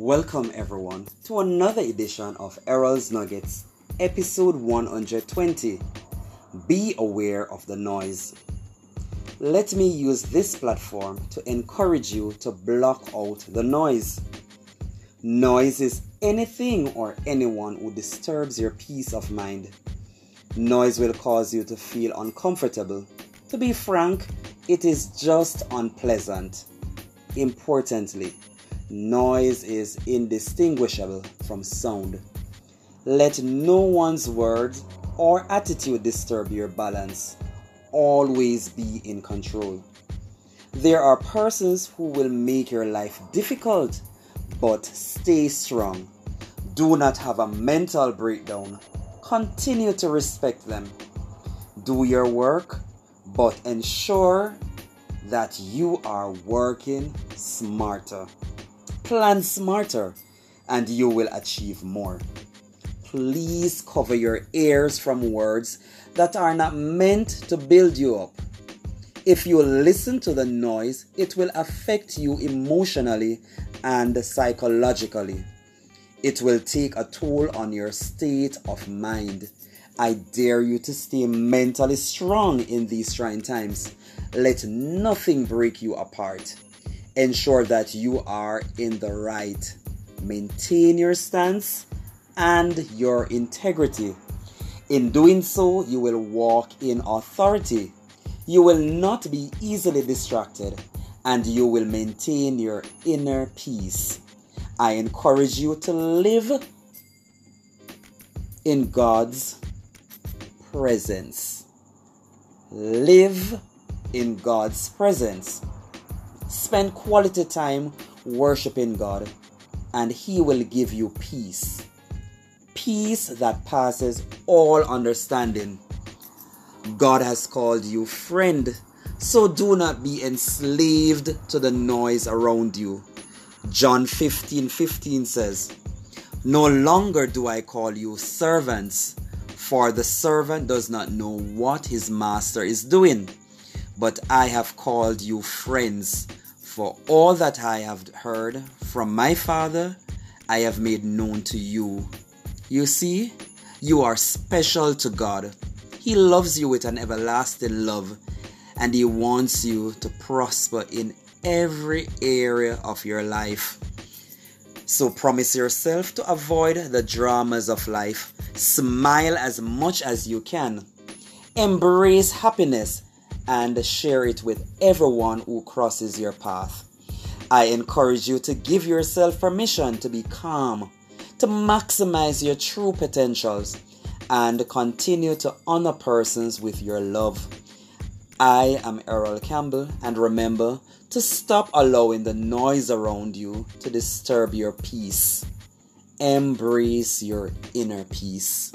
Welcome, everyone, to another edition of Errol's Nuggets, episode 120. Be aware of the noise. Let me use this platform to encourage you to block out the noise. Noise is anything or anyone who disturbs your peace of mind. Noise will cause you to feel uncomfortable. To be frank, it is just unpleasant. Importantly, noise is indistinguishable from sound. Let no one's words or attitude disturb your balance. Always be in control. There are persons who will make your life difficult, but stay strong. Do not have a mental breakdown. Continue to respect them. Do your work, but ensure that you are working smarter. Plan smarter and you will achieve more. Please cover your ears from words that are not meant to build you up. If you listen to the noise, it will affect you emotionally and psychologically. It will take a toll on your state of mind. I dare you to stay mentally strong in these trying times. Let nothing break you apart. Ensure that you are in the right. Maintain your stance and your integrity. In doing so, you will walk in authority. You will not be easily distracted and you will maintain your inner peace. I encourage you to live in God's presence. Live in God's presence. Spend quality time worshiping God, and He will give you peace. Peace that passes all understanding. God has called you friend, so do not be enslaved to the noise around you. John 15 15 says, No longer do I call you servants, for the servant does not know what his master is doing, but I have called you friends, for all that I have heard from my Father I have made known to you. You see, you are special to God. He loves you with an everlasting love, and He wants you to prosper in every area of your life. So promise yourself to avoid the dramas of life. Smile as much as you can. Embrace happiness and share it with everyone who crosses your path. I encourage you to give yourself permission to be calm, to maximize your true potentials, and continue to honor persons with your love. I am Errol Campbell, and remember to stop allowing the noise around you to disturb your peace. Embrace your inner peace.